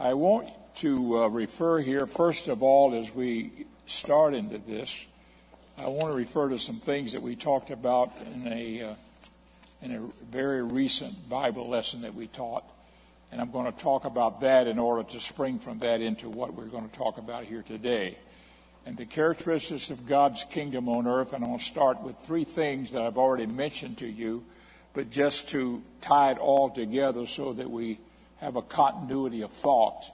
I want to uh, refer here, first of all, as we start into this, I want to refer to some things that we talked about in a, uh, in a very recent Bible lesson that we taught. And I'm going to talk about that in order to spring from that into what we're going to talk about here today. And the characteristics of God's kingdom on earth, and I'll start with three things that I've already mentioned to you, but just to tie it all together so that we have a continuity of thought.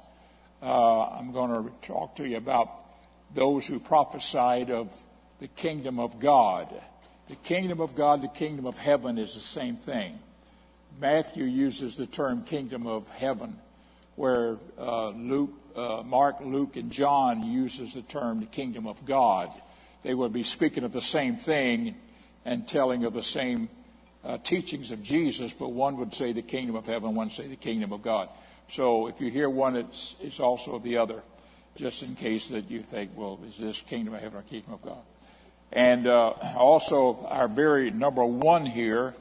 Uh, I'm going to talk to you about those who prophesied of the kingdom of God. The kingdom of God, the kingdom of heaven is the same thing. Matthew uses the term kingdom of heaven, where uh, Luke, uh, Mark, Luke, and John uses the term the kingdom of God. They would be speaking of the same thing and telling of the same uh, teachings of Jesus, but one would say the kingdom of heaven, one would say the kingdom of God. So if you hear one, it's, it's also the other, just in case that you think, well, is this kingdom of heaven or kingdom of God? And uh, also, our very number one here,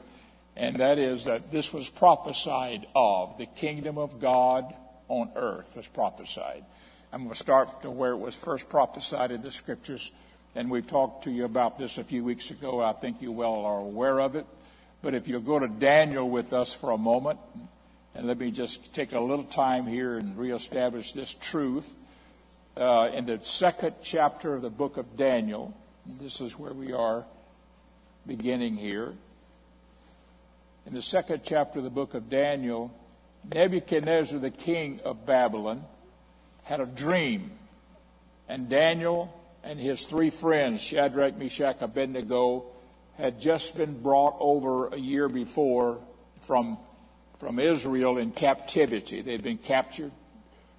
and that is that this was prophesied of. The kingdom of God on earth was prophesied. I'm going to start to where it was first prophesied in the scriptures, and we've talked to you about this a few weeks ago. I think you well are aware of it. But if you'll go to Daniel with us for a moment, and let me just take a little time here and reestablish this truth. Uh, in the second chapter of the book of Daniel, this is where we are beginning here. In the second chapter of the book of Daniel, Nebuchadnezzar, the king of Babylon, had a dream. And Daniel and his three friends, Shadrach, Meshach, Abednego, had just been brought over a year before from, from Israel in captivity. They'd been captured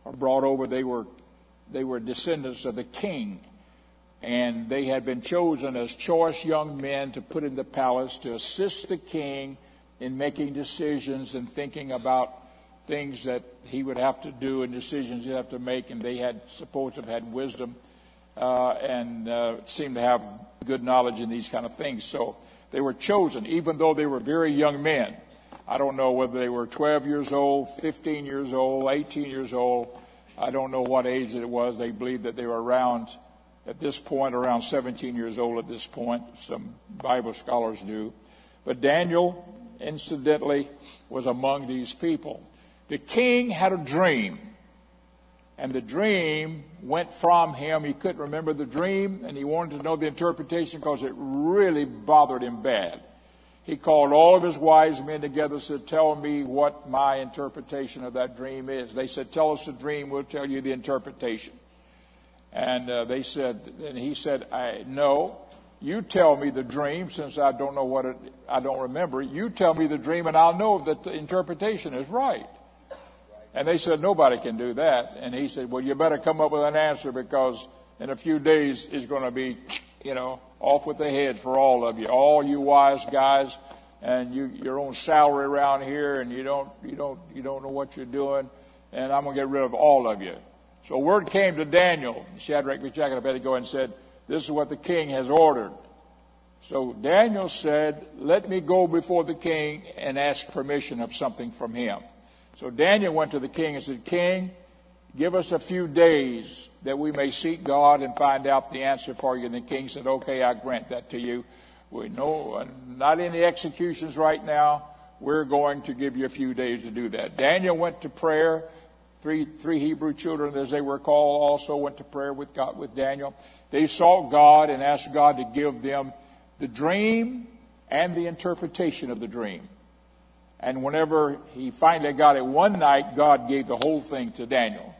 or brought over. They were, they were descendants of the king and they had been chosen as choice young men to put in the palace to assist the king in making decisions and thinking about things that he would have to do and decisions he'd have to make, and they had supposed to have had wisdom and uh, seemed to have good knowledge in these kind of things. So they were chosen, even though they were very young men. I don't know whether they were 12 years old, 15 years old, 18 years old. I don't know what age it was. They believed that they were around at this point, around 17 years old at this point. Some Bible scholars do. But Daniel, incidentally, was among these people. The king had a dream, and the dream went from him. He couldn't remember the dream, and he wanted to know the interpretation because it really bothered him bad. He called all of his wise men together and said, Tell me what my interpretation of that dream is. They said, Tell us the dream, we'll tell you the interpretation. And uh, they said, and he said, I, no, you tell me the dream since I don't know what it, I don't remember. You tell me the dream and I'll know that the interpretation is right. And they said, nobody can do that. And he said, well, you better come up with an answer because in a few days it's going to be, you know, off with the heads for all of you, all you wise guys, and you, your own salary around here, and you don't, you don't, you don't know what you're doing, and I'm going to get rid of all of you. So word came to Daniel, Shadrach, Meshach, and Abednego, and said, This is what the king has ordered. So Daniel said, Let me go before the king and ask permission of something from him. So Daniel went to the king and said, King, give us a few days that we may seek God and find out the answer for you. And the king said, Okay, I grant that to you. We know uh, not any executions right now. We're going to give you a few days to do that. Daniel went to prayer Three, three Hebrew children, as they were called, also went to prayer with God, with Daniel. They sought God and asked God to give them the dream and the interpretation of the dream. And whenever he finally got it one night, God gave the whole thing to Daniel.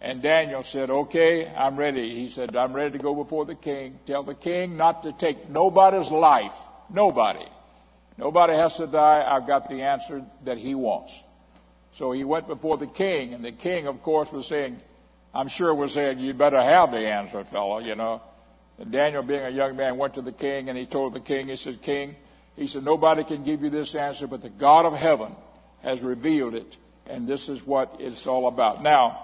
And Daniel said, Okay, I'm ready. He said, I'm ready to go before the king. Tell the king not to take nobody's life. Nobody. Nobody has to die. I've got the answer that he wants. So he went before the king, and the king, of course, was saying, I'm sure was saying, you better have the answer, fellow, you know. And Daniel, being a young man, went to the king, and he told the king, he said, King, he said, nobody can give you this answer, but the God of heaven has revealed it, and this is what it's all about. Now,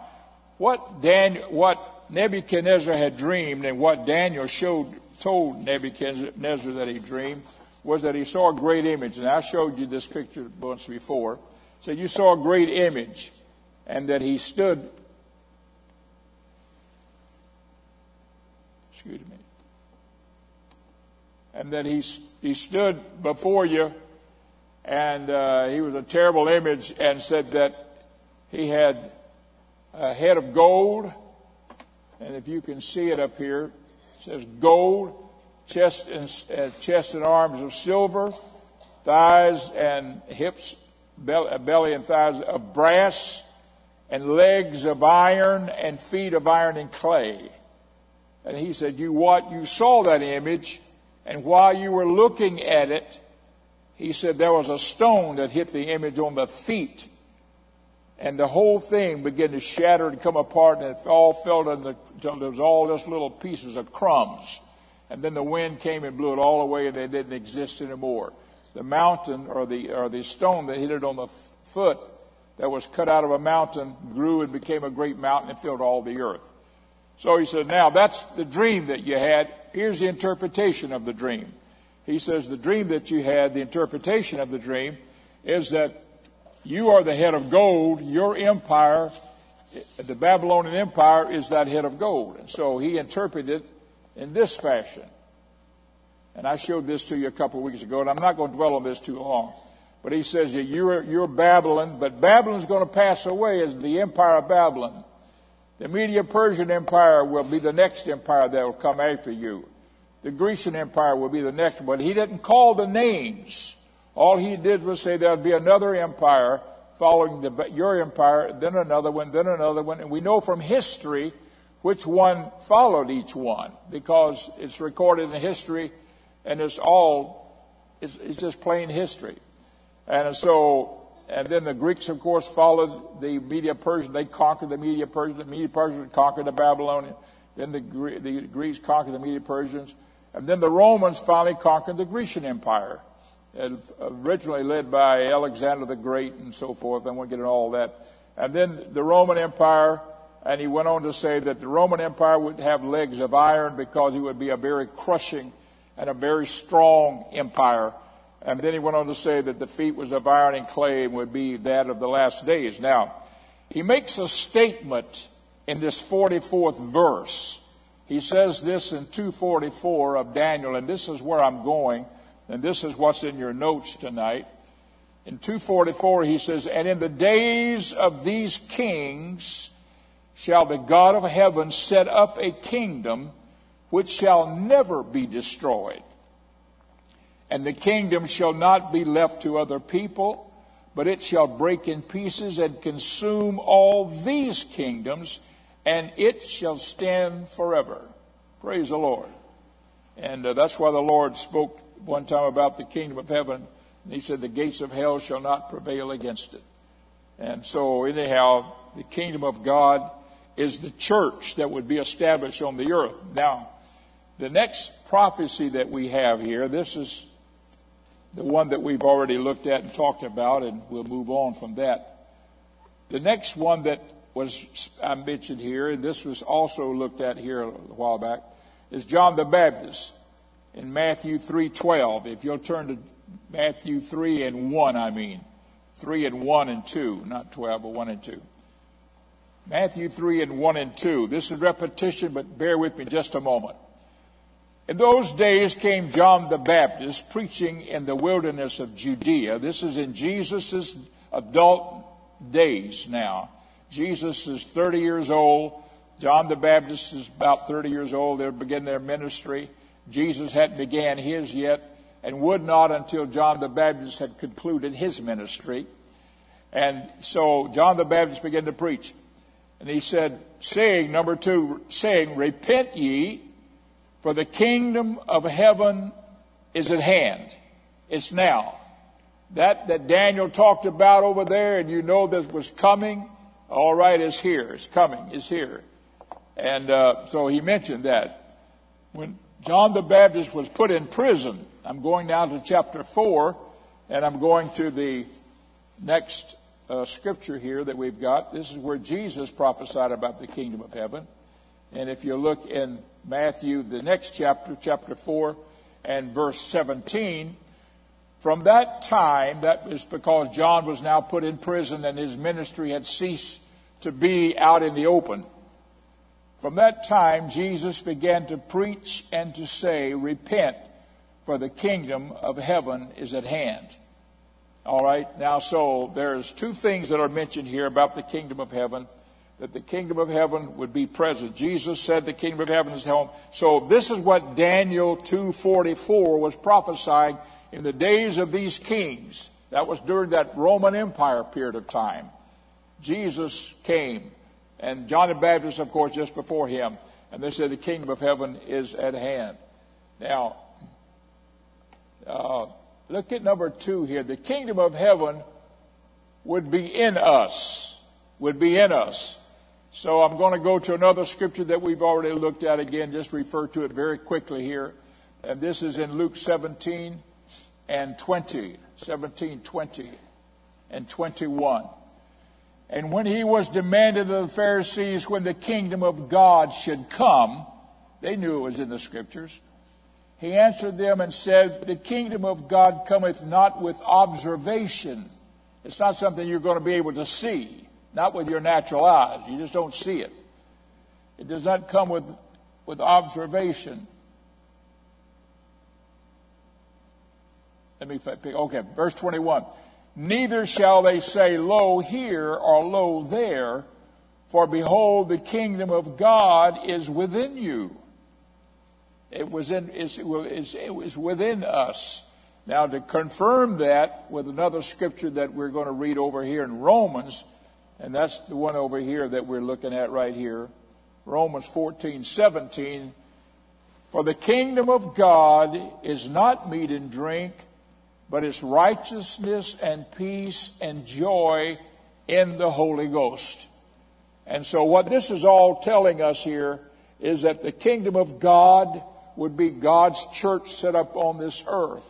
what Daniel, what Nebuchadnezzar had dreamed, and what Daniel showed, told Nebuchadnezzar that he dreamed, was that he saw a great image. And I showed you this picture once before. So you saw a great image. and that he stood. Excuse me. And then he, he stood before you, and uh, he was a terrible image, and said that he had a head of gold, and if you can see it up here, it says gold, chest and, uh, chest and arms of silver, thighs and hips, belly and thighs of brass, and legs of iron and feet of iron and clay. And he said, You what? You saw that image, and while you were looking at it, he said there was a stone that hit the image on the feet. And the whole thing began to shatter and come apart, and it all fell into, until there was all just little pieces of crumbs. And then the wind came and blew it all away, and they didn't exist anymore. The mountain or the, or the stone that hit it on the foot that was cut out of a mountain grew and became a great mountain and filled all the earth. So he said, Now that's the dream that you had. Here's the interpretation of the dream. He says, The dream that you had, the interpretation of the dream, is that you are the head of gold. Your empire, the Babylonian Empire, is that head of gold. And so he interpreted it in this fashion. And I showed this to you a couple of weeks ago, and I'm not going to dwell on this too long. But he says, you're, you're Babylon, but Babylon's going to pass away as the empire of Babylon. The Media Persian Empire will be the next empire that will come after you. The Grecian Empire will be the next one. But he didn't call the names. All he did was say there'll be another empire following the, your empire, then another one, then another one. And we know from history which one followed each one because it's recorded in history and it's all, it's, it's just plain history. And so, and then the Greeks, of course, followed the Media Persian. They conquered the Media Persians. The Media Persians conquered the Babylonians. Then the, the Greeks conquered the Media Persians. And then the Romans finally conquered the Grecian Empire, originally led by Alexander the Great and so forth. I won't get into all that. And then the Roman Empire, and he went on to say that the Roman Empire would have legs of iron because it would be a very crushing and a very strong empire. And then he went on to say that the feet was of iron and clay and would be that of the last days. Now, he makes a statement in this 44th verse. He says this in 244 of Daniel, and this is where I'm going, and this is what's in your notes tonight. In 244, he says, And in the days of these kings shall the God of heaven set up a kingdom which shall never be destroyed. And the kingdom shall not be left to other people, but it shall break in pieces and consume all these kingdoms, and it shall stand forever. Praise the Lord. And uh, that's why the Lord spoke one time about the kingdom of heaven. And he said, The gates of hell shall not prevail against it. And so, anyhow, the kingdom of God is the church that would be established on the earth. Now, the next prophecy that we have here, this is the one that we've already looked at and talked about, and we'll move on from that. The next one that was I mentioned here, and this was also looked at here a while back, is John the Baptist in Matthew 3:12. If you'll turn to Matthew 3 and 1, I mean. 3 and 1 and 2, not 12, but 1 and 2. Matthew 3 and 1 and 2. This is repetition, but bear with me just a moment. In those days came John the Baptist preaching in the wilderness of Judea. This is in Jesus' adult days now. Jesus is 30 years old. John the Baptist is about 30 years old. They're beginning their ministry. Jesus hadn't began his yet and would not until John the Baptist had concluded his ministry. And so John the Baptist began to preach. And he said, saying, number two, saying, Repent ye, for the kingdom of heaven is at hand. It's now. That that Daniel talked about over there, and you know that was coming. All right, it's here. It's coming. It's here. And uh, so he mentioned that when John the Baptist was put in prison. I'm going now to chapter four, and I'm going to the next uh, scripture here that we've got. This is where Jesus prophesied about the kingdom of heaven. And if you look in Matthew, the next chapter, chapter 4, and verse 17, from that time, that is because John was now put in prison and his ministry had ceased to be out in the open. From that time, Jesus began to preach and to say, Repent, for the kingdom of heaven is at hand. All right, now, so there's two things that are mentioned here about the kingdom of heaven that the kingdom of heaven would be present. Jesus said the kingdom of heaven is home. So this is what Daniel 2:44 was prophesying in the days of these kings. That was during that Roman Empire period of time. Jesus came, and John the Baptist, of course, just before him, and they said the kingdom of heaven is at hand. Now, uh, look at number two here. The kingdom of heaven would be in us, would be in us. So I'm going to go to another scripture that we've already looked at again, just refer to it very quickly here. And this is in Luke 17 and 20, 17, 20 and 21. And when he was demanded of the Pharisees when the kingdom of God should come, they knew it was in the scriptures. He answered them and said, The kingdom of God cometh not with observation. It's not something you're going to be able to see not with your natural eyes. You just don't see it. It does not come with, with observation. Let me pick, okay, verse 21. Neither shall they say, Lo here or Lo there, for behold, the kingdom of God is within you. It was in, it was within us. Now, to confirm that with another scripture that we're going to read over here in Romans, and that's the one over here that we're looking at right here. Romans 14, 17. For the kingdom of God is not meat and drink, but it's righteousness and peace and joy in the Holy Ghost. And so what this is all telling us here is that the kingdom of God would be God's church set up on this earth.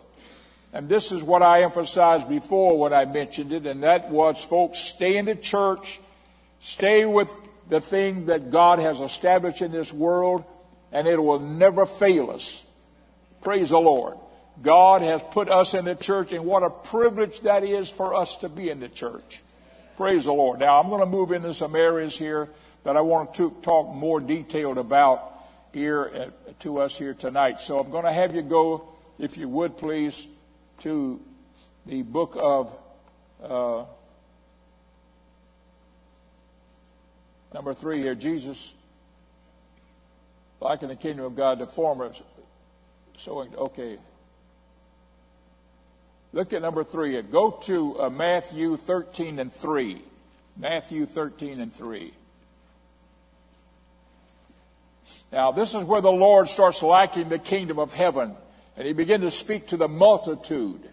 And this is what I emphasized before when I mentioned it, and that was, folks, stay in the church, stay with the thing that God has established in this world, and it will never fail us. Praise the Lord. God has put us in the church, and what a privilege that is for us to be in the church. Praise the Lord. Now, I'm going to move into some areas here that I want to talk more detailed about here uh, to us here tonight. So I'm going to have you go, if you would please, to the book of uh, number three here. Jesus, like in the kingdom of God, the former sowing. Okay. Look at number three. Go to uh, Matthew 13 and 3. Matthew 13 and 3. Now, this is where the Lord starts liking the kingdom of heaven. And he began to speak to the multitude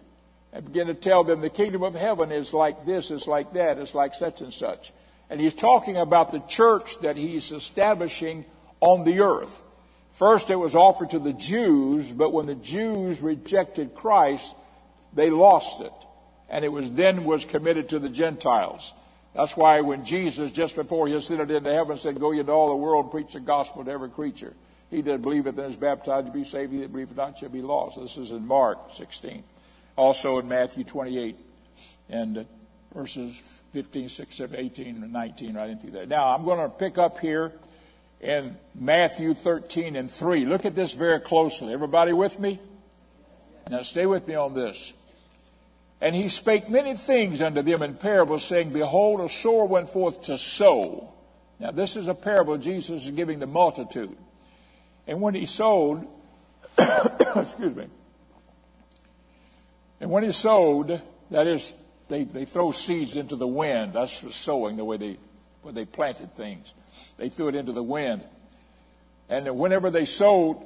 and began to tell them the kingdom of heaven is like this, is like that, is like such and such. And he's talking about the church that he's establishing on the earth. First, it was offered to the Jews, but when the Jews rejected Christ, they lost it. And it was then was committed to the Gentiles. That's why when Jesus, just before he ascended into heaven, said, Go into all the world and preach the gospel to every creature. He that believeth and is baptized to be saved, he that believeth not shall be lost. This is in Mark 16. Also in Matthew 28 and verses 15, 16, 18, and 19, right into that. Now, I'm going to pick up here in Matthew 13 and 3. Look at this very closely. Everybody with me? Now, stay with me on this. And he spake many things unto them in parables, saying, Behold, a sower went forth to sow. Now, this is a parable Jesus is giving the multitude. And when he sowed, excuse me, and when he sowed, that is, they, they throw seeds into the wind. That's for sowing, the way they, when they planted things. They threw it into the wind. And whenever they sowed,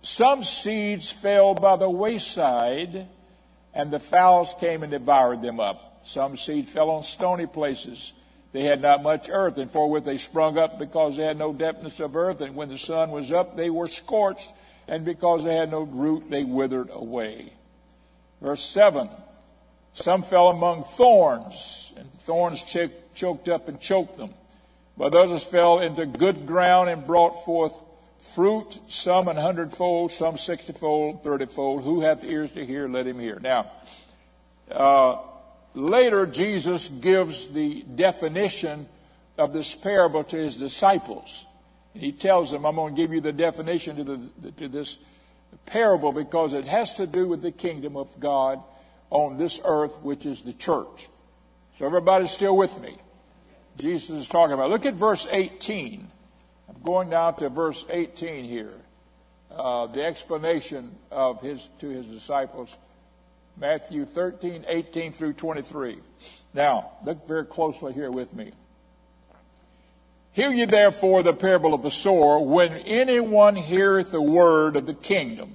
some seeds fell by the wayside, and the fowls came and devoured them up. Some seed fell on stony places they had not much earth, and forthwith they sprung up because they had no depthness of earth, and when the sun was up, they were scorched, and because they had no root, they withered away. Verse 7 Some fell among thorns, and thorns ch- choked up and choked them. But others fell into good ground and brought forth fruit, some an hundredfold, some sixtyfold, thirtyfold. Who hath ears to hear, let him hear. Now, uh, Later, Jesus gives the definition of this parable to his disciples. And he tells them, I'm going to give you the definition to, the, to this parable because it has to do with the kingdom of God on this earth, which is the church. So everybody's still with me. Jesus is talking about. Look at verse 18. I'm going down to verse 18 here. Uh, the explanation of his to his disciples. Matthew 13, 18 through 23. Now, look very closely here with me. Hear ye therefore the parable of the sower. When anyone heareth the word of the kingdom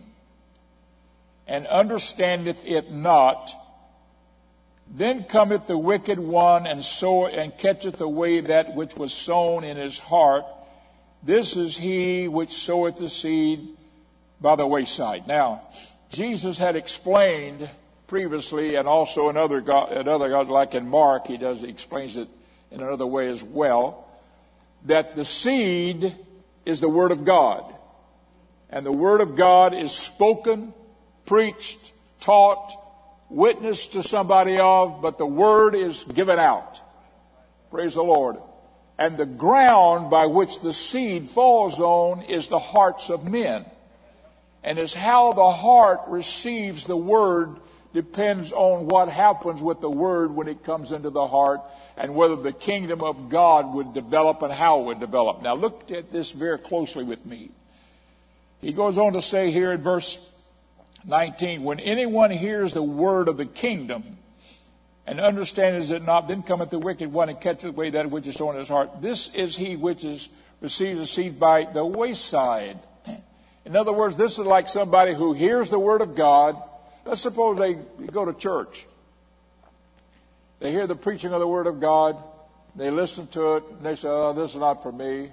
and understandeth it not, then cometh the wicked one and sow and catcheth away that which was sown in his heart. This is he which soweth the seed by the wayside. Now, Jesus had explained previously, and also in other, in other like in Mark, he does he explains it in another way as well that the seed is the Word of God. And the Word of God is spoken, preached, taught, witnessed to somebody of, but the Word is given out. Praise the Lord. And the ground by which the seed falls on is the hearts of men. And it's how the heart receives the Word depends on what happens with the Word when it comes into the heart and whether the kingdom of God would develop and how it would develop. Now look at this very closely with me. He goes on to say here in verse 19, when anyone hears the word of the kingdom and understands it not, then cometh the wicked one and catcheth away that which is sown in his heart. This is he which is receives the seed by the wayside. In other words, this is like somebody who hears the word of God. Let's suppose they go to church they hear the preaching of the Word of God, they listen to it, and they say, Oh, this is not for me.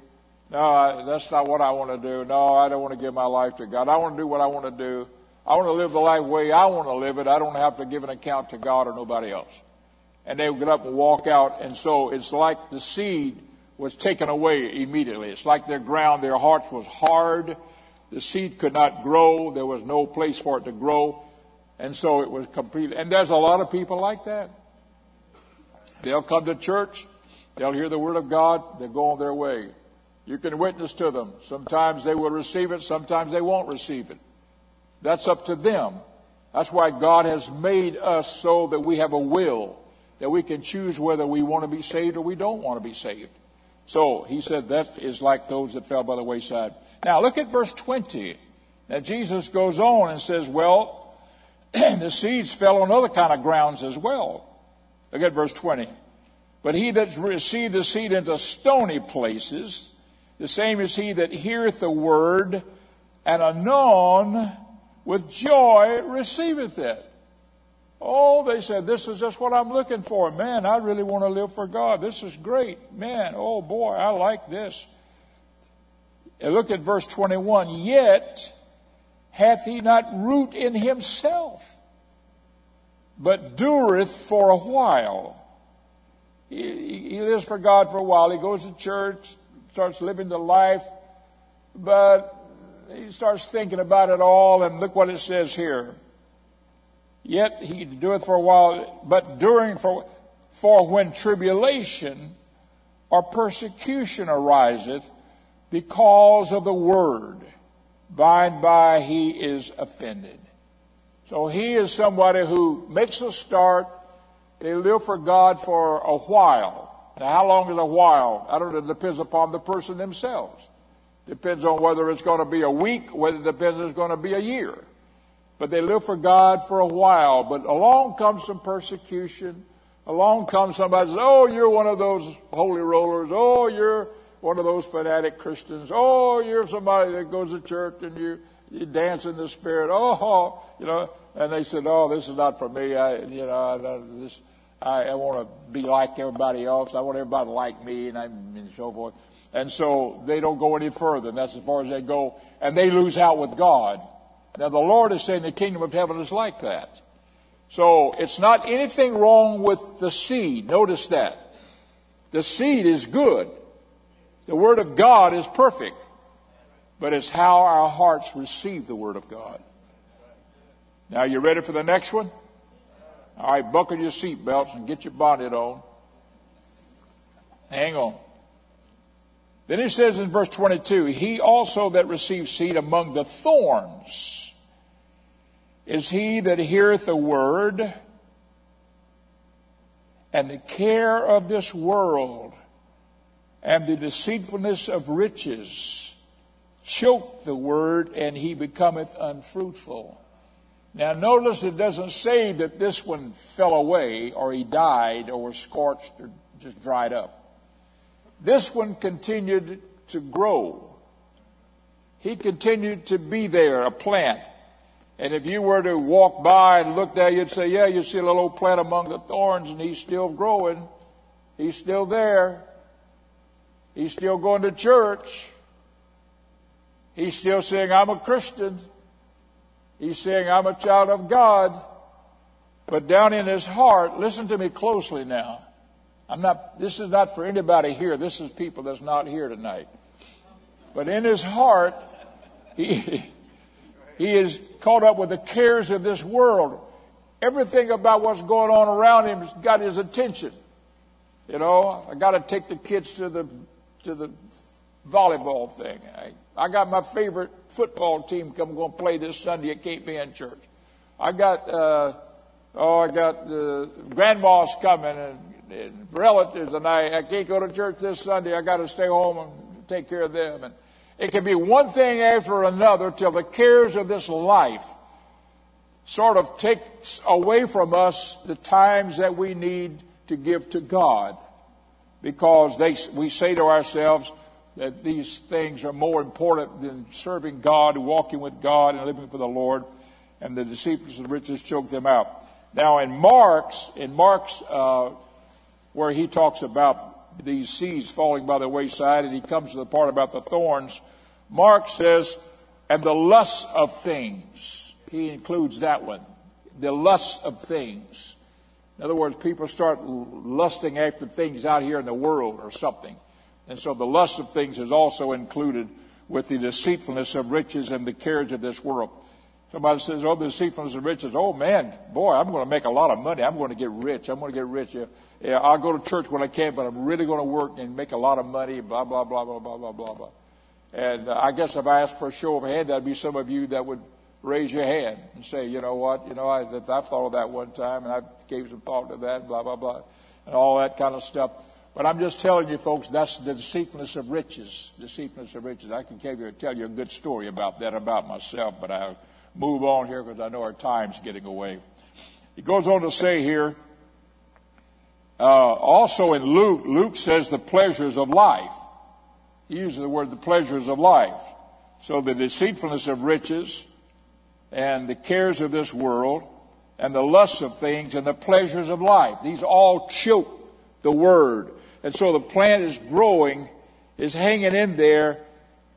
No, I, that's not what I want to do. No, I don't want to give my life to God. I want to do what I want to do. I want to live the life way I want to live it. I don't have to give an account to God or nobody else. And they get up and walk out. And so it's like the seed was taken away immediately. It's like their ground, their hearts was hard. The seed could not grow. There was no place for it to grow. And so it was complete. And there's a lot of people like that. They'll come to church, they'll hear the Word of God, they'll go on their way. You can witness to them. Sometimes they will receive it, sometimes they won't receive it. That's up to them. That's why God has made us so that we have a will, that we can choose whether we want to be saved or we don't want to be saved. So he said that is like those that fell by the wayside. Now look at verse 20. Now Jesus goes on and says, well, the seeds fell on other kind of grounds as well. Look at verse 20. But he that received the seed into stony places, the same is he that heareth the word, and anon with joy receiveth it. Oh, they said, this is just what I'm looking for. Man, I really want to live for God. This is great. Man, oh boy, I like this. And look at verse 21. Yet hath he not root in himself but dureth for a while. He, he lives for God for a while. He goes to church, starts living the life, but he starts thinking about it all, and look what it says here. Yet he doeth for a while, but during for, for when tribulation or persecution ariseth because of the word, by and by he is offended. So he is somebody who makes a start. They live for God for a while. Now, how long is a while? I don't know. It depends upon the person themselves. Depends on whether it's going to be a week, whether it depends it's going to be a year. But they live for God for a while. But along comes some persecution. Along comes somebody says, Oh, you're one of those holy rollers. Oh, you're one of those fanatic Christians. Oh, you're somebody that goes to church and you you dance in the spirit. Oh, you know. And they said, "Oh, this is not for me. I, you know, I, this, I, I want to be like everybody else. I want everybody to like me, and, I, and so forth." And so they don't go any further. And that's as far as they go, and they lose out with God. Now the Lord is saying the kingdom of heaven is like that. So it's not anything wrong with the seed. Notice that. The seed is good. The word of God is perfect but it's how our hearts receive the Word of God. Now, you ready for the next one? All right, buckle your seatbelts and get your bonnet on. Hang on. Then he says in verse 22 He also that receives seed among the thorns is he that heareth the word, and the care of this world and the deceitfulness of riches choke the word, and he becometh unfruitful. Now, notice it doesn't say that this one fell away, or he died, or was scorched, or just dried up. This one continued to grow. He continued to be there, a plant. And if you were to walk by and look there, you'd say, Yeah, you see a little old plant among the thorns, and he's still growing. He's still there. He's still going to church. He's still saying, I'm a Christian. He's saying, I'm a child of God. But down in his heart, listen to me closely now. I'm not, this is not for anybody here. This is people that's not here tonight. But in his heart, he, he is caught up with the cares of this world. Everything about what's going on around him has got his attention. You know, I got to take the kids to the to the volleyball thing. I, I got my favorite football team coming going to play this Sunday at Cape Ann Church. I got uh, oh, I got uh, grandma's coming and relatives, and I, I can't go to church this Sunday. I got to stay home and take care of them. And it can be one thing after another till the cares of this life sort of takes away from us the times that we need to give to God, because they, we say to ourselves that these things are more important than serving God, walking with God, and living for the Lord. And the deceitfulness of riches choke them out. Now, in Mark's, in Mark's uh, where he talks about these seeds falling by the wayside, and he comes to the part about the thorns. Mark says, and the lust of things. He includes that one. The lust of things. In other words, people start lusting after things out here in the world or something. And so the lust of things is also included with the deceitfulness of riches and the cares of this world. Somebody says, Oh, the deceitfulness of riches. Oh, man, boy, I'm going to make a lot of money. I'm going to get rich. I'm going to get rich. Yeah, I'll go to church when I can, but I'm really going to work and make a lot of money, blah, blah, blah, blah, blah, blah, blah, blah. And uh, I guess if I asked for a show of hand, that'd be some of you that would raise your hand and say, you know what, you know, I, I've thought of that one time and I gave some thought to that, blah, blah, blah, and all that kind of stuff. But I'm just telling you, folks, that's the deceitfulness of riches. Deceitfulness of riches. I can tell you, tell you a good story about that, about myself, but I'll move on here because I know our time's getting away. He goes on to say here, uh, also in Luke, Luke says the pleasures of life. He uses the word the pleasures of life. So the deceitfulness of riches and the cares of this world and the lusts of things and the pleasures of life. These all choke the word. And so the plant is growing, is hanging in there,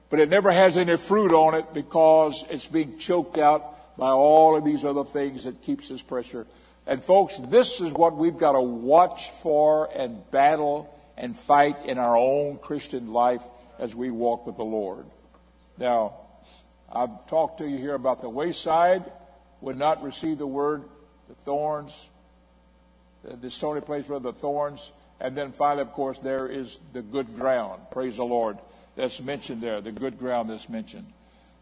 but it never has any fruit on it because it's being choked out by all of these other things that keeps this pressure and folks, this is what we've got to watch for and battle and fight in our own Christian life as we walk with the Lord. Now, I've talked to you here about the wayside would not receive the word, the thorns, the stony place where the thorns, and then finally, of course, there is the good ground. Praise the Lord. That's mentioned there, the good ground that's mentioned.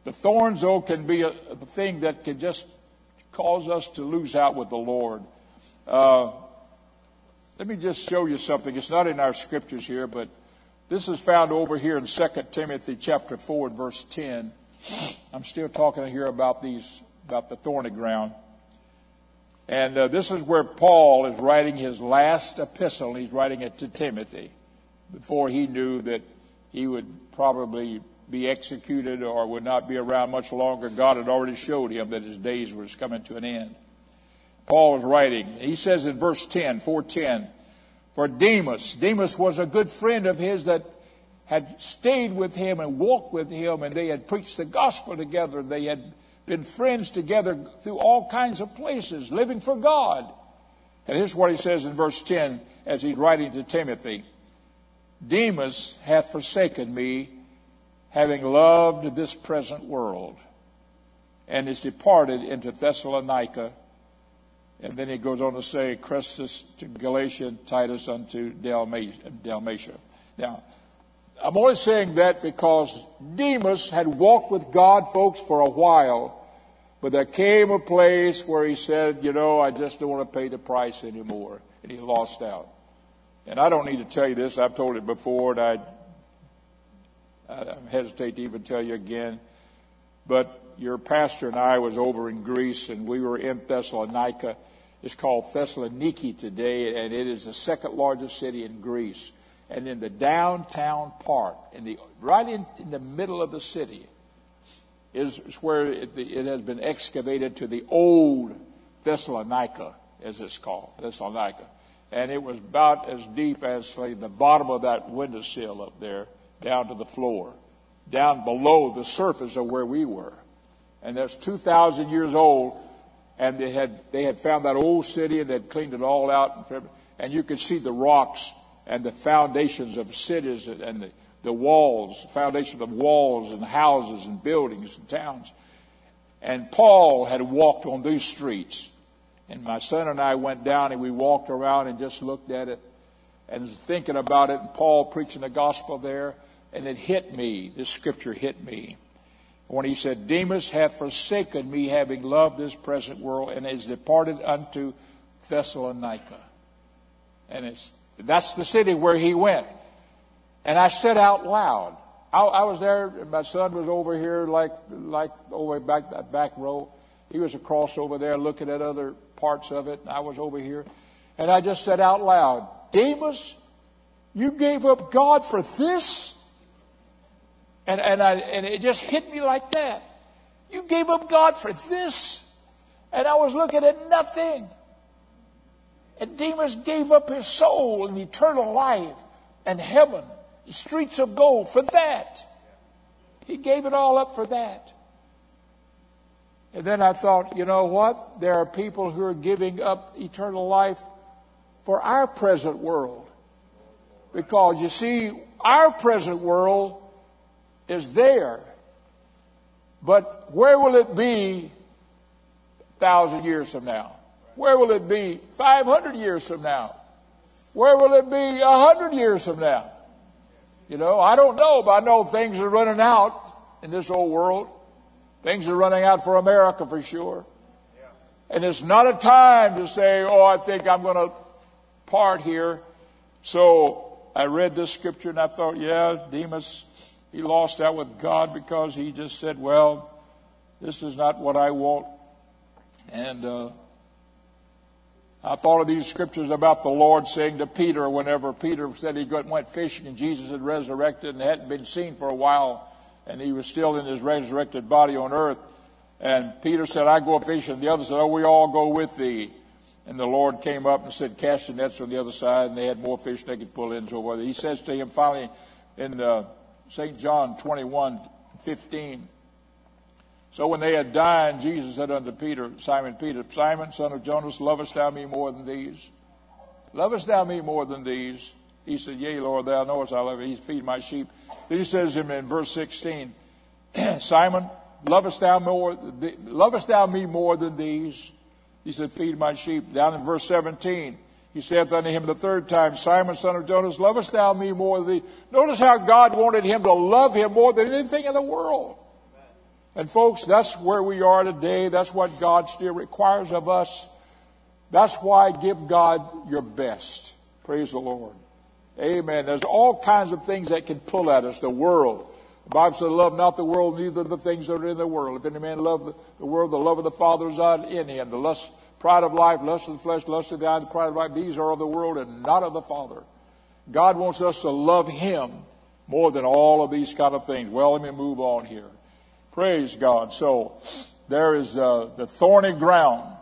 The thorns, though, can be a, a thing that can just cause us to lose out with the Lord. Uh, let me just show you something. It's not in our scriptures here, but this is found over here in 2 Timothy chapter 4 and verse 10. I'm still talking here about these, about the thorny ground. And uh, this is where Paul is writing his last epistle. He's writing it to Timothy before he knew that he would probably be executed or would not be around much longer. God had already showed him that his days was coming to an end. Paul was writing. He says in verse 10, 410, for Demas, Demas was a good friend of his that had stayed with him and walked with him, and they had preached the gospel together. They had been friends together through all kinds of places, living for God. And here's what he says in verse 10 as he's writing to Timothy Demas hath forsaken me, having loved this present world, and is departed into Thessalonica. And then he goes on to say, Crescens to Galatia, Titus unto Dalmatia. Now, I'm only saying that because Demas had walked with God, folks, for a while, but there came a place where he said, You know, I just don't want to pay the price anymore. And he lost out. And I don't need to tell you this, I've told it before, and I, I hesitate to even tell you again. But your pastor and I was over in Greece, and we were in Thessalonica. It's called Thessaloniki today, and it is the second largest city in Greece and in the downtown part, in the right in, in the middle of the city, is, is where it, it, has been excavated to the old Thessalonica, as it's called, Thessalonica. And it was about as deep as the bottom of that windowsill up there, down to the floor, down below the surface of where we were. And that's 2,000 years old, and they had, they had found that old city and they'd cleaned it all out, and you could see the rocks and the foundations of cities and the, the walls, foundation of walls and houses and buildings and towns. And Paul had walked on these streets. And my son and I went down and we walked around and just looked at it and thinking about it. And Paul preaching the gospel there. And it hit me. This scripture hit me. When he said, Demas hath forsaken me, having loved this present world, and is departed unto Thessalonica. And it's that's the city where he went. And I said out loud, I, I was there, and my son was over here, like, like over back that back row. He was across over there looking at other parts of it, and I was over here. And I just said out loud, Demas, you gave up God for this? And, and, I, and it just hit me like that. You gave up God for this? And I was looking at nothing. And Demas gave up his soul and eternal life and heaven, the streets of gold for that. He gave it all up for that. And then I thought, you know what? There are people who are giving up eternal life for our present world. Because you see, our present world is there. But where will it be a thousand years from now? Where will it be 500 years from now? Where will it be 100 years from now? You know, I don't know, but I know things are running out in this old world. Things are running out for America for sure. And it's not a time to say, oh, I think I'm going to part here. So I read this scripture and I thought, yeah, Demas, he lost out with God because he just said, well, this is not what I want. And, uh, I thought of these scriptures about the Lord saying to Peter whenever Peter said he went fishing and Jesus had resurrected and hadn't been seen for a while and he was still in his resurrected body on earth. And Peter said, I go fishing. The other said, Oh, we all go with thee. And the Lord came up and said, Cast the nets on the other side, and they had more fish they could pull in. So He says to him finally in uh, St. John 21 15, so when they had dined, Jesus said unto Peter, Simon Peter, Simon, son of Jonas, lovest thou me more than these? Lovest thou me more than these? He said, Yea, Lord, thou knowest I love thee. He feed my sheep. Then he says to him in verse 16, Simon, lovest thou more, lovest thou me more than these? He said, Feed my sheep. Down in verse 17, he saith unto him the third time, Simon, son of Jonas, lovest thou me more than these? Notice how God wanted him to love him more than anything in the world. And folks, that's where we are today. That's what God still requires of us. That's why give God your best. Praise the Lord. Amen. There's all kinds of things that can pull at us. The world. The Bible says, love not the world, neither the things that are in the world. If any man love the world, the love of the Father is not in him. The lust, pride of life, lust of the flesh, lust of the eye, the pride of life, these are of the world and not of the Father. God wants us to love him more than all of these kind of things. Well, let me move on here. Praise God. So there is uh, the thorny ground.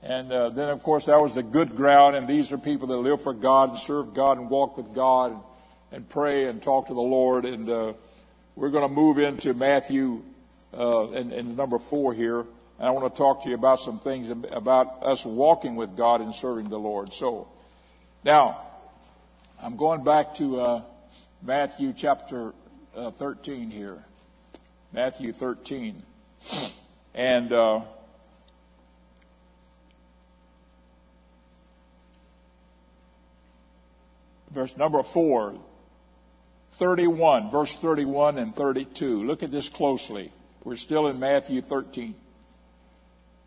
And uh, then, of course, that was the good ground. And these are people that live for God and serve God and walk with God and, and pray and talk to the Lord. And uh, we're going to move into Matthew uh, and, number four here. And I want to talk to you about some things about us walking with God and serving the Lord. So now, I'm going back to uh, Matthew chapter uh, 13 here. Matthew 13. And uh, verse number 4 31, verse 31 and 32. Look at this closely. We're still in Matthew 13.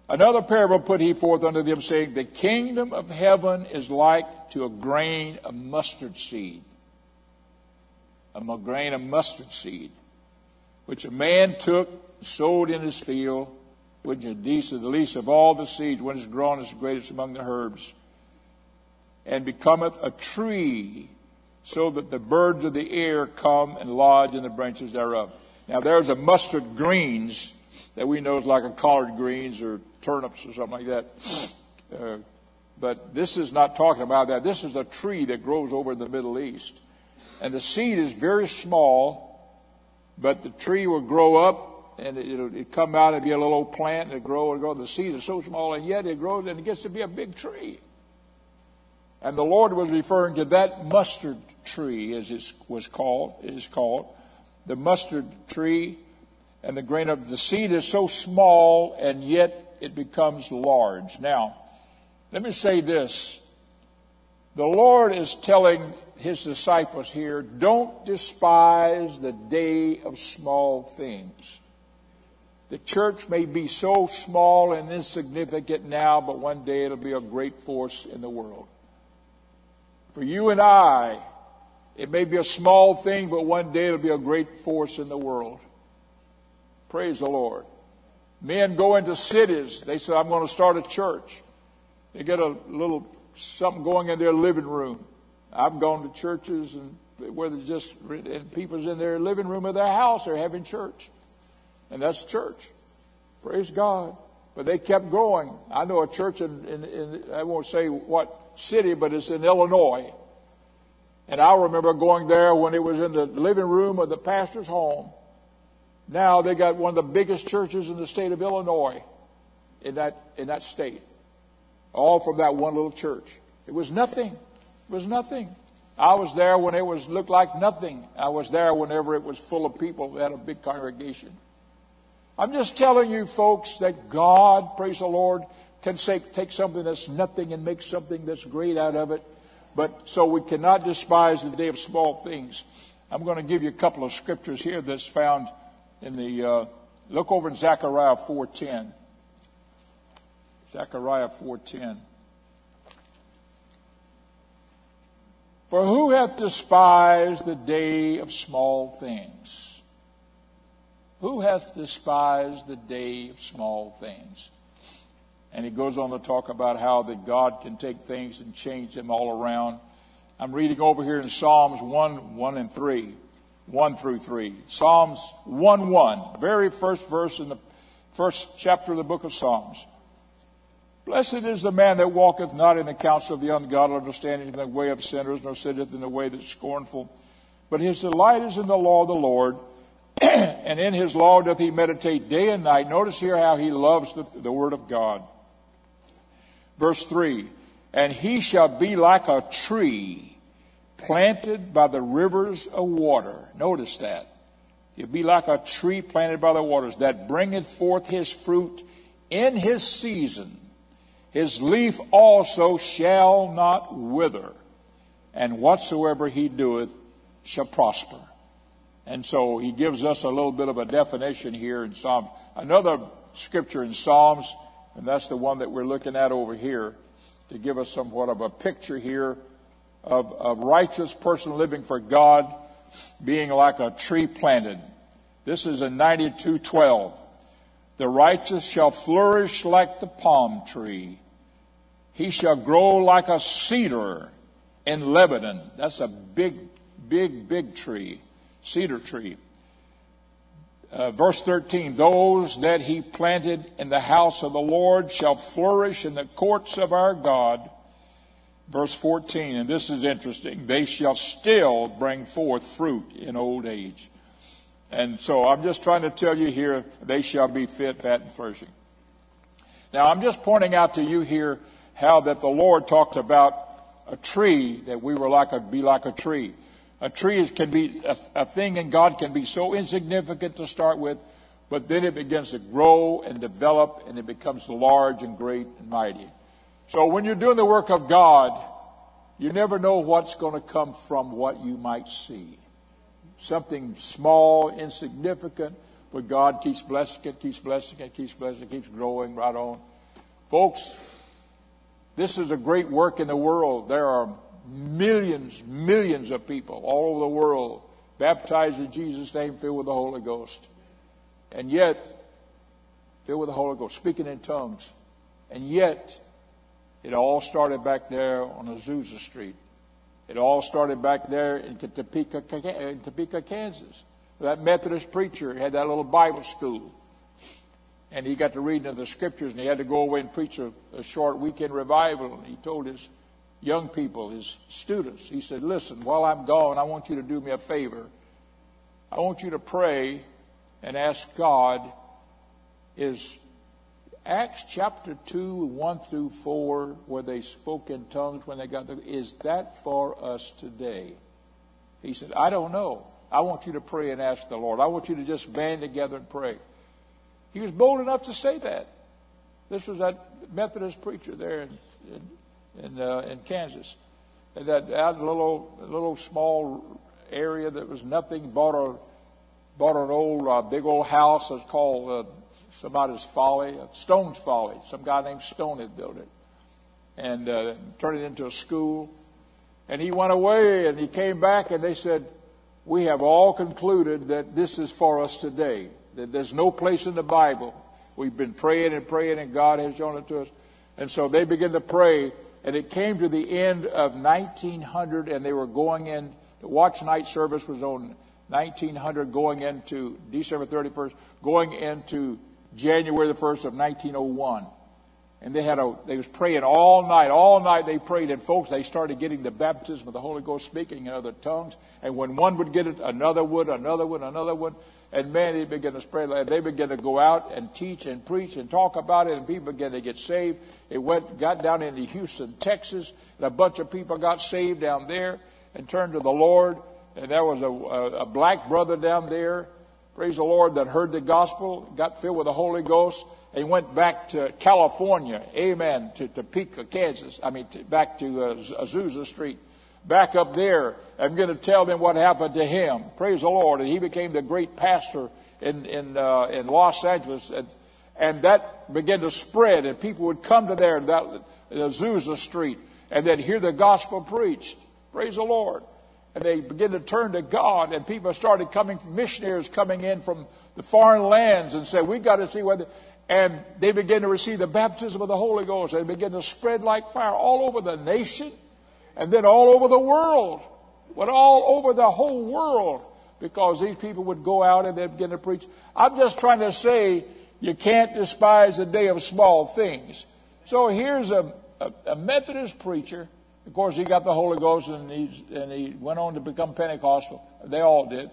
Another parable put he forth unto them, saying, The kingdom of heaven is like to a grain of mustard seed. A grain of mustard seed, which a man took, sowed in his field, which is the least of all the seeds, when it's grown, is greatest among the herbs, and becometh a tree, so that the birds of the air come and lodge in the branches thereof. Now there's a mustard greens that we know is like a collard greens or turnips or something like that. Uh, but this is not talking about that. This is a tree that grows over in the Middle East. And the seed is very small, but the tree will grow up and it, will it come out and be a little old plant and it'll grow and grow. The seed is so small and yet it grows and it gets to be a big tree. And the Lord was referring to that mustard tree, as it was called, is called, the mustard tree, and the grain of the seed is so small and yet it becomes large. Now, let me say this. The Lord is telling his disciples here, don't despise the day of small things. The church may be so small and insignificant now, but one day it'll be a great force in the world. For you and I, it may be a small thing, but one day it'll be a great force in the world. Praise the Lord. Men go into cities. They say, I'm going to start a church. They get a little something going in their living room. I've gone to churches and where there's just and people's in their living room of their house are having church, and that's church. Praise God. But they kept growing. I know a church in, in, in I won't say what city, but it's in Illinois. And I remember going there when it was in the living room of the pastor's home. Now they got one of the biggest churches in the state of Illinois in that, in that state. All from that one little church. It was nothing. Was nothing. I was there when it was looked like nothing. I was there whenever it was full of people that had a big congregation. I'm just telling you folks that God, praise the Lord, can say, take something that's nothing and make something that's great out of it. But so we cannot despise the day of small things. I'm going to give you a couple of scriptures here that's found in the uh, look over in Zechariah 4:10. Zechariah 4:10. For who hath despised the day of small things? Who hath despised the day of small things? And he goes on to talk about how that God can take things and change them all around. I'm reading over here in Psalms 1, 1 and 3. 1 through 3. Psalms 1 1, very first verse in the first chapter of the book of Psalms. Blessed is the man that walketh not in the counsel of the ungodly, nor standeth in the way of sinners, nor sitteth in the way that's scornful. But his delight is in the law of the Lord, and in his law doth he meditate day and night. Notice here how he loves the, the word of God. Verse 3 And he shall be like a tree planted by the rivers of water. Notice that. He'll be like a tree planted by the waters that bringeth forth his fruit in his season. His leaf also shall not wither, and whatsoever he doeth shall prosper. And so he gives us a little bit of a definition here in Psalm. Another scripture in Psalms and that's the one that we're looking at over here to give us somewhat of a picture here of a righteous person living for God being like a tree planted. This is in 92:12. The righteous shall flourish like the palm tree. He shall grow like a cedar in Lebanon. That's a big, big, big tree, cedar tree. Uh, verse 13, those that he planted in the house of the Lord shall flourish in the courts of our God. Verse 14, and this is interesting, they shall still bring forth fruit in old age. And so I'm just trying to tell you here, they shall be fit, fat, and flourishing. Now I'm just pointing out to you here how that the Lord talked about a tree, that we were like a, be like a tree. A tree can be, a, a thing in God can be so insignificant to start with, but then it begins to grow and develop and it becomes large and great and mighty. So when you're doing the work of God, you never know what's going to come from what you might see. something small, insignificant, but God keeps blessing it, keeps blessing it, keeps blessing it, keeps growing right on. Folks, this is a great work in the world. There are millions, millions of people all over the world baptized in Jesus' name, filled with the Holy Ghost. And yet, filled with the Holy Ghost, speaking in tongues. And yet, it all started back there on Azusa Street. It all started back there in Topeka, in Topeka, Kansas. That Methodist preacher had that little Bible school. And he got to reading of the scriptures and he had to go away and preach a, a short weekend revival. And he told his young people, his students, he said, Listen, while I'm gone, I want you to do me a favor. I want you to pray and ask God, is Acts chapter 2, 1 through 4, where they spoke in tongues when they got there, is that for us today? He said, I don't know. I want you to pray and ask the Lord. I want you to just band together and pray. He was bold enough to say that. This was that Methodist preacher there in, in, in, uh, in Kansas. And that out little, little small area that was nothing, bought a, bought an old, uh, big old house. It's called uh, somebody's folly, Stone's folly. Some guy named Stone had built it and uh, turned it into a school. And he went away and he came back and they said, we have all concluded that this is for us today. There's no place in the Bible. We've been praying and praying and God has shown it to us. And so they began to pray and it came to the end of 1900 and they were going in, the watch night service was on 1900 going into December 31st, going into January the 1st of 1901. And they had a, they was praying all night. All night they prayed. And folks, they started getting the baptism of the Holy Ghost speaking in other tongues. And when one would get it, another would, another would, another would. And man, they began to spread. They began to go out and teach and preach and talk about it. And people began to get saved. It went, got down into Houston, Texas. And a bunch of people got saved down there and turned to the Lord. And there was a, a, a black brother down there praise the Lord, that heard the gospel, got filled with the Holy Ghost, and went back to California, amen, to Topeka, Kansas. I mean, to, back to uh, Azusa Street. Back up there, I'm going to tell them what happened to him. Praise the Lord. And he became the great pastor in, in, uh, in Los Angeles. And, and that began to spread, and people would come to there, that Azusa Street, and then hear the gospel preached. Praise the Lord and they began to turn to God, and people started coming missionaries coming in from the foreign lands and said, We've got to see whether." And they began to receive the baptism of the Holy Ghost. and They began to spread like fire all over the nation, and then all over the world, but all over the whole world, because these people would go out and they'd begin to preach. I'm just trying to say you can't despise the day of small things. So here's a, a, a Methodist preacher of course, he got the Holy Ghost and, he and he went on to become Pentecostal. They all did.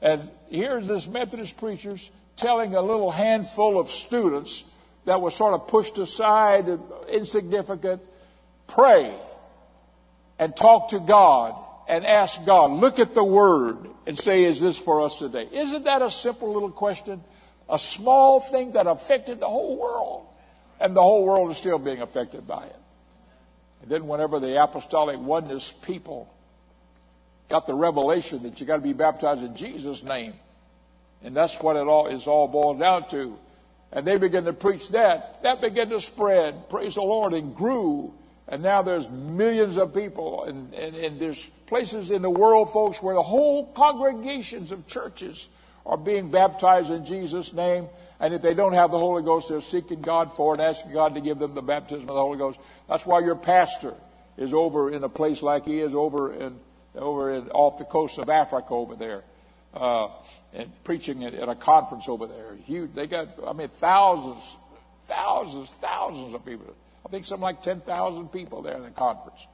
And here's this Methodist preachers telling a little handful of students that were sort of pushed aside, insignificant, pray and talk to God and ask God, look at the word and say, is this for us today? Isn't that a simple little question? A small thing that affected the whole world. And the whole world is still being affected by it. And then, whenever the apostolic oneness people got the revelation that you got to be baptized in Jesus' name, and that's what it all is all boiled down to. And they began to preach that. That began to spread, praise the Lord, and grew. And now there's millions of people, and, and, and there's places in the world, folks, where the whole congregations of churches are being baptized in Jesus' name. And if they don't have the Holy Ghost, they're seeking God for it asking God to give them the baptism of the Holy Ghost. That's why your pastor is over in a place like he is over in over in, off the coast of Africa over there, uh, and preaching at, at, a conference over there. Huge. They got, I mean, thousands, thousands, thousands of people. I think something like ten thousand people there in the conference.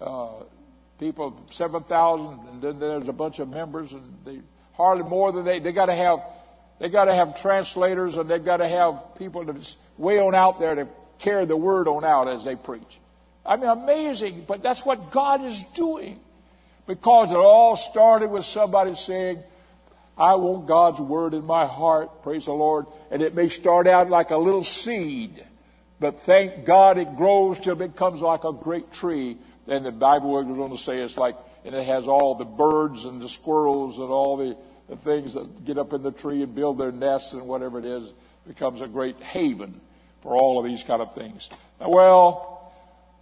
Uh, people, seven thousand, and then there's a bunch of members, and they hardly more than they. They got to have they got to have translators and they've got to have people to way on out there to carry the word on out as they preach. I mean, amazing, but that's what God is doing. Because it all started with somebody saying, I want God's word in my heart, praise the Lord. And it may start out like a little seed, but thank God it grows till it becomes like a great tree. And the Bible goes on to say it's like and it has all the birds and the squirrels and all the, the things that get up in the tree and build their nests and whatever it is. Becomes a great haven for all of these kind of things. Now, Well,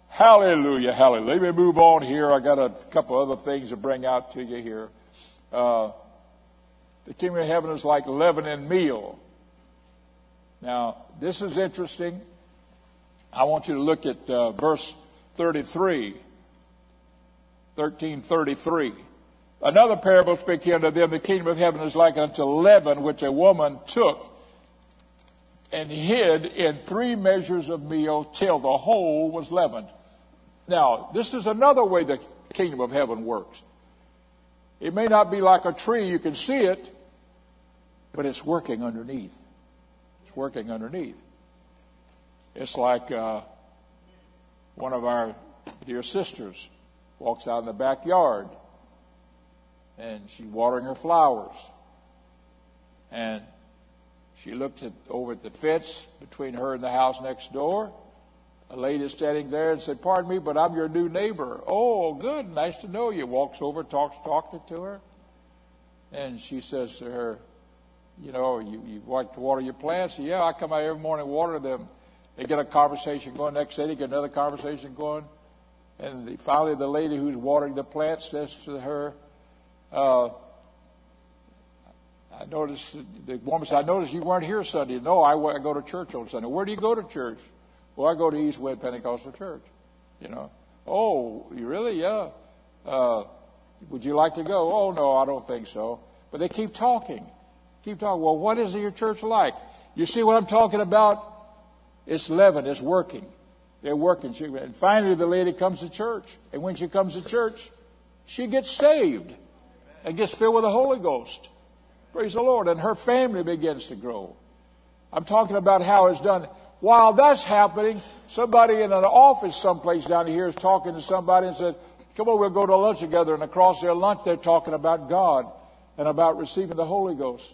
hallelujah, hallelujah. Let me move on here. I got a couple other things to bring out to you here. Uh, the kingdom of heaven is like leaven and meal. Now, this is interesting. I want you to look at uh, verse 33. 1333. Another parable speaking unto them, the kingdom of heaven is like unto leaven, which a woman took and hid in three measures of meal till the whole was leavened. Now, this is another way the kingdom of heaven works. It may not be like a tree, you can see it, but it's working underneath. It's working underneath. It's like uh, one of our dear sisters walks out in the backyard and she's watering her flowers. And she looks at, over at the fence between her and the house next door. A lady standing there and said, Pardon me, but I'm your new neighbor. Oh, good. Nice to know you. Walks over, talks, talking to her. And she says to her, You know, you, you like to water your plants? Yeah, I come out every morning and water them. They get a conversation going. Next day, they get another conversation going. And the, finally, the lady who's watering the plants says to her, uh, I noticed, the woman said, I noticed you weren't here Sunday. No, I, I go to church on Sunday. Where do you go to church? Well, I go to East Pentecostal Church. You know, oh, you really? Yeah. Uh, would you like to go? Oh, no, I don't think so. But they keep talking. Keep talking. Well, what is your church like? You see what I'm talking about? It's leaven. It's working. They're working. She, and finally, the lady comes to church. And when she comes to church, she gets saved and gets filled with the Holy Ghost. Praise the Lord. And her family begins to grow. I'm talking about how it's done. While that's happening, somebody in an office someplace down here is talking to somebody and said, Come on, we'll go to lunch together. And across their lunch, they're talking about God and about receiving the Holy Ghost.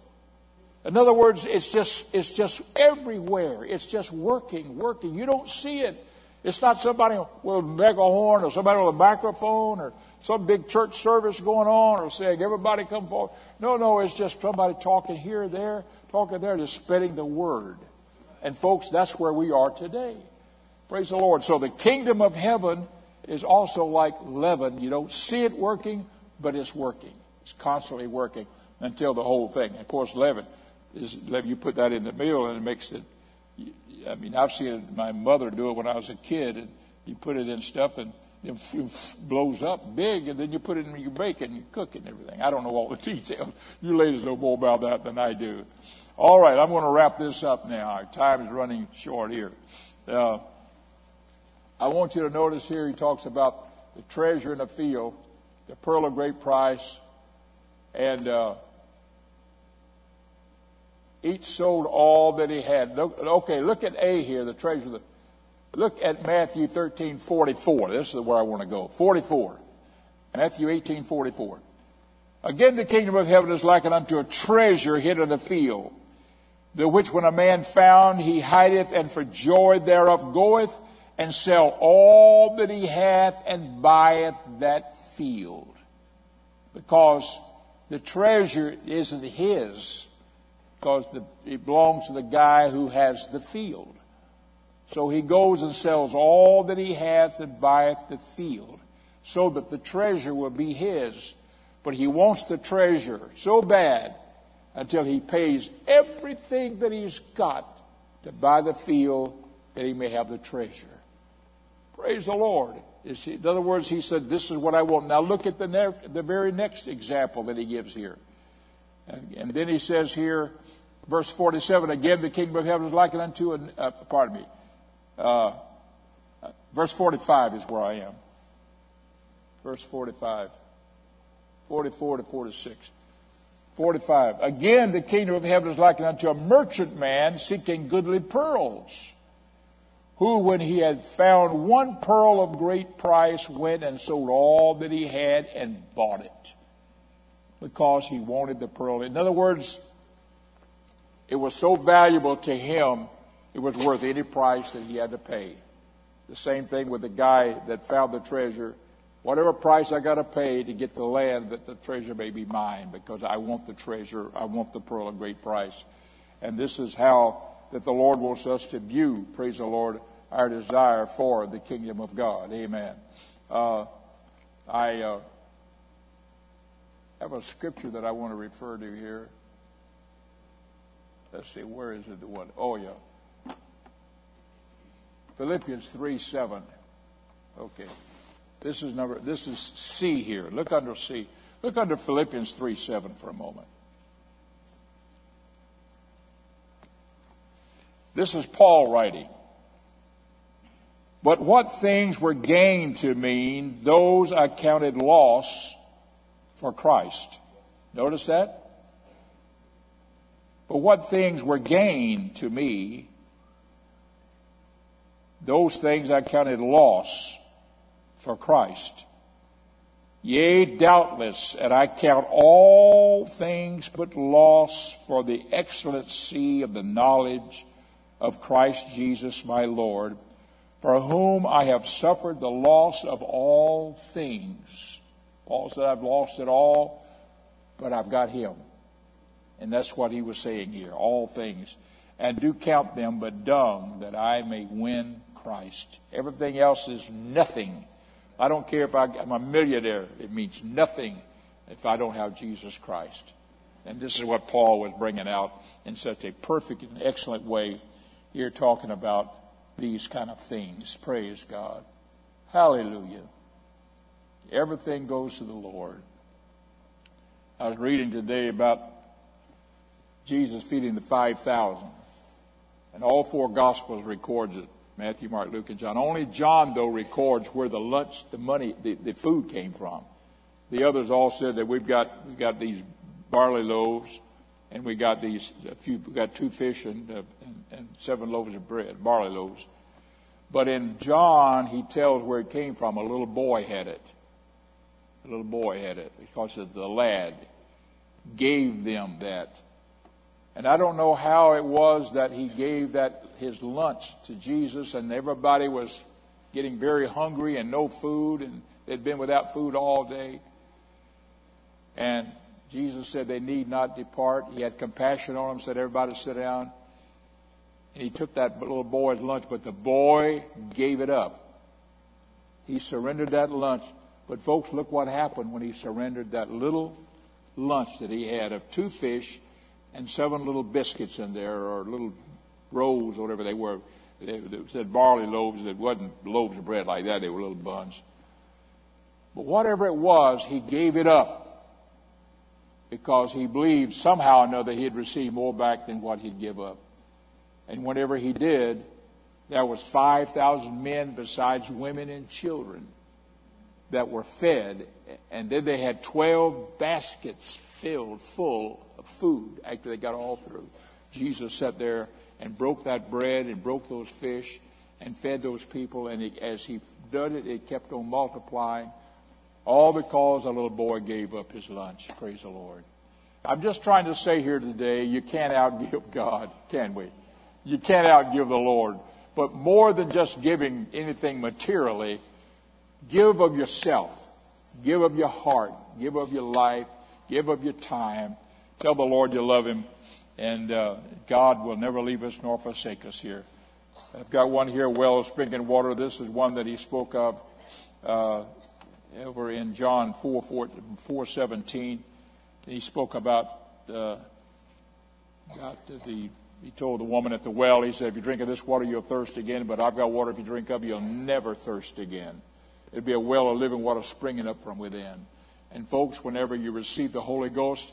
In other words, it's just, it's just everywhere. It's just working, working. You don't see it it's not somebody with a megaphone or somebody with a microphone or some big church service going on or saying, everybody come forward. No, no, it's just somebody talking here, there, talking there, just spreading the word. And folks, that's where we are today. Praise the Lord. So the kingdom of heaven is also like leaven. You don't see it working, but it's working. It's constantly working until the whole thing. Of course, leaven is. You put that in the meal and it makes it I mean, I've seen my mother do it when I was a kid, and you put it in stuff and it blows up big, and then you put it in your bacon, and you cook it and everything. I don't know all the details. You ladies know more about that than I do. All right, I'm going to wrap this up now. Our time is running short here. Uh, I want you to notice here he talks about the treasure in the field, the pearl of great price, and uh, each sold all that he had. Okay, look at A here, the treasure. Look at Matthew 13, 44. This is where I want to go. 44. Matthew 18, 44. Again, the kingdom of heaven is likened unto a treasure hid in a field, the which when a man found, he hideth, and for joy thereof goeth and sell all that he hath and buyeth that field. Because the treasure isn't his because the, it belongs to the guy who has the field. So he goes and sells all that he hath and buyeth the field, so that the treasure will be his. But he wants the treasure so bad until he pays everything that he's got to buy the field that he may have the treasure. Praise the Lord. In other words, he said, This is what I want. Now look at the, ne- the very next example that he gives here. And, and then he says here, verse 47, again, the kingdom of heaven is likened unto, an, uh, pardon me, uh, verse 45 is where I am. Verse 45, 44 to 46. 45. Again, the kingdom of heaven is likened unto a merchant man seeking goodly pearls, who, when he had found one pearl of great price, went and sold all that he had and bought it because he wanted the pearl. In other words, it was so valuable to him, it was worth any price that he had to pay. The same thing with the guy that found the treasure. Whatever price I got to pay to get the land, that the treasure may be mine, because I want the treasure. I want the pearl of great price. And this is how that the Lord wants us to view, praise the Lord, our desire for the kingdom of God. Amen. Uh, I uh, have a scripture that I want to refer to here. Let's see, where is it? The one? Oh, yeah. Philippians 3 7. Okay. This is number this is C here. Look under C. Look under Philippians 3 7 for a moment. This is Paul writing. But what things were gained to me, those I counted loss for Christ. Notice that? But what things were gained to me, those things I counted loss for Christ. Yea, doubtless, and I count all things but loss for the excellency of the knowledge of Christ Jesus my Lord, for whom I have suffered the loss of all things. Paul said, I've lost it all, but I've got him. And that's what he was saying here all things. And do count them but dung that I may win Christ. Everything else is nothing I don't care if I, am a millionaire. It means nothing if I don't have Jesus Christ. And this is what Paul was bringing out in such a perfect and excellent way here, talking about these kind of things. Praise God. Hallelujah. Everything goes to the Lord. I was reading today about Jesus feeding the 5,000. And all four Gospels records it. Matthew, Mark, Luke, and John. Only John, though, records where the lunch, the money, the, the food came from. The others all said that we've got we've got these barley loaves, and we got these a few we got two fish and, uh, and, and seven loaves of bread, barley loaves. But in John, he tells where it came from. A little boy had it. A little boy had it because the lad gave them that. And I don't know how it was that he gave that his lunch to Jesus and everybody was getting very hungry and no food and they'd been without food all day. And Jesus said they need not depart. He had compassion on them, said everybody sit down. And he took that little boy's lunch, but the boy gave it up. He surrendered that lunch. But folks, look what happened when he surrendered that little lunch that he had of two fish and seven little biscuits in there, or little rolls, or whatever they were. They, they said barley loaves. It wasn't loaves of bread like that. They were little buns. But whatever it was, he gave it up because he believed somehow or another he'd receive more back than what he'd give up. And whenever he did, there was 5,000 men besides women and children that were fed. And then they had 12 baskets filled full of food after they got all through. Jesus sat there and broke that bread and broke those fish and fed those people. And it, as he did it, it kept on multiplying. All because a little boy gave up his lunch. Praise the Lord. I'm just trying to say here today, you can't outgive God, can we? You can't outgive the Lord. But more than just giving anything materially, give of yourself, give of your heart, give of your life, give of your time, Tell the Lord you love him, and uh, God will never leave us nor forsake us here. I've got one here, well of water. This is one that he spoke of uh, over in John 4, 4, 4 17. He spoke about, uh, about the, he told the woman at the well, he said, if you drink of this water, you'll thirst again, but I've got water if you drink of, you'll never thirst again. It'll be a well of living water springing up from within. And folks, whenever you receive the Holy Ghost,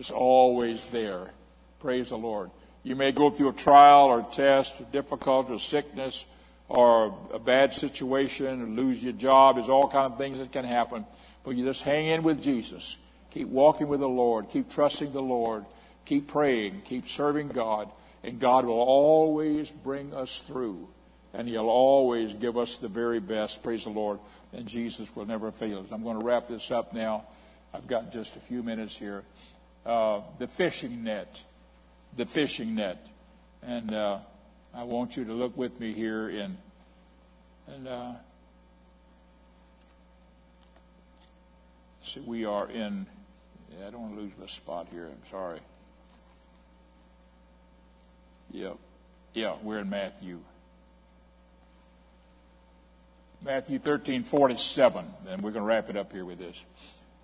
is always there. Praise the Lord. You may go through a trial or test, or difficulty, or sickness, or a bad situation, or lose your job. There's all kind of things that can happen. But you just hang in with Jesus. Keep walking with the Lord. Keep trusting the Lord. Keep praying. Keep serving God. And God will always bring us through. And He'll always give us the very best. Praise the Lord. And Jesus will never fail us. I'm going to wrap this up now. I've got just a few minutes here uh, the fishing net. The fishing net. And uh, I want you to look with me here in. And uh, see, we are in, yeah, I don't want to lose my spot here. I'm sorry. Yep. Yeah, we're in Matthew. Matthew 13, 47. And we're going to wrap it up here with this.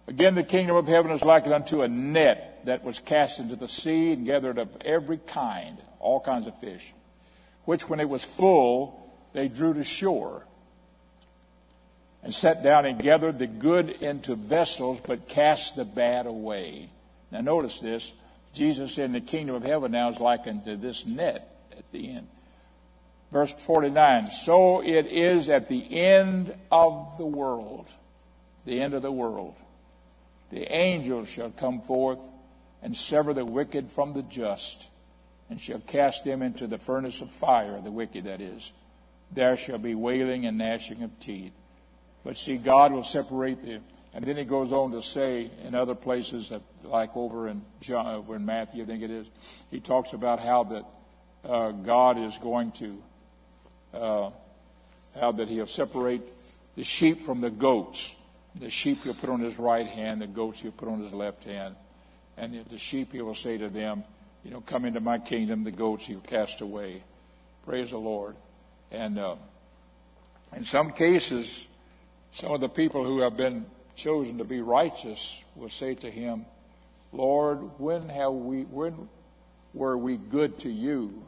Again, the kingdom of heaven is likened unto a net that was cast into the sea and gathered up every kind, all kinds of fish, which when it was full, they drew to shore and sat down and gathered the good into vessels, but cast the bad away. Now, notice this. Jesus said, the kingdom of heaven now is likened to this net at the end. Verse 49 So it is at the end of the world, the end of the world. The angels shall come forth and sever the wicked from the just, and shall cast them into the furnace of fire, the wicked that is. There shall be wailing and gnashing of teeth. But see, God will separate the. And then he goes on to say in other places, like over in John, over in Matthew, I think it is, he talks about how that uh, God is going to uh, how that he'll separate the sheep from the goats. The sheep he'll put on his right hand, the goats he'll put on his left hand. And the sheep he will say to them, you know, come into my kingdom, the goats he'll cast away. Praise the Lord. And uh, in some cases, some of the people who have been chosen to be righteous will say to him, Lord, when have we when were we good to you?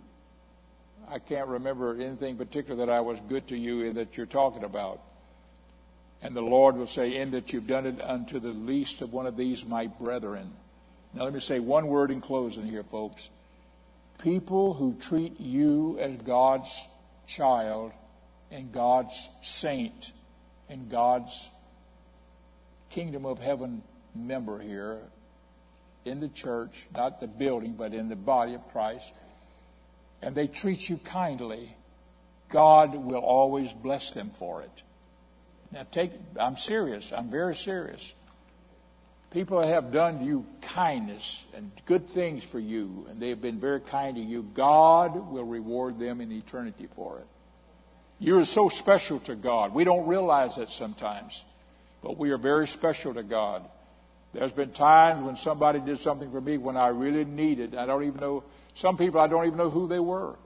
I can't remember anything particular that I was good to you that you're talking about. And the Lord will say, In that you've done it unto the least of one of these, my brethren. Now, let me say one word in closing here, folks. People who treat you as God's child and God's saint and God's kingdom of heaven member here in the church, not the building, but in the body of Christ, and they treat you kindly, God will always bless them for it. Now take, I'm serious. I'm very serious. People have done you kindness and good things for you, and they have been very kind to you. God will reward them in eternity for it. You are so special to God. We don't realize that sometimes, but we are very special to God. There's been times when somebody did something for me when I really needed. I don't even know some people, I don't even know who they were.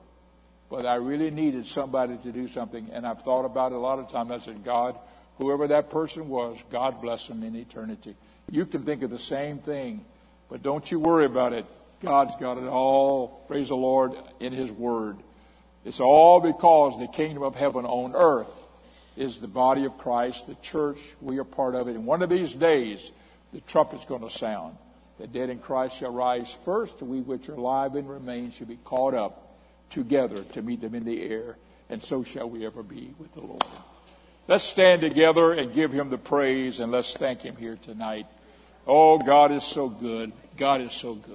But I really needed somebody to do something. And I've thought about it a lot of times. I said, God, whoever that person was, God bless them in eternity. You can think of the same thing, but don't you worry about it. God's got it all, praise the Lord, in His Word. It's all because the kingdom of heaven on earth is the body of Christ, the church. We are part of it. And one of these days, the trumpet's going to sound. The dead in Christ shall rise first, we which are alive and remain shall be caught up together to meet them in the air, and so shall we ever be with the Lord. Let's stand together and give him the praise, and let's thank him here tonight. Oh, God is so good. God is so good.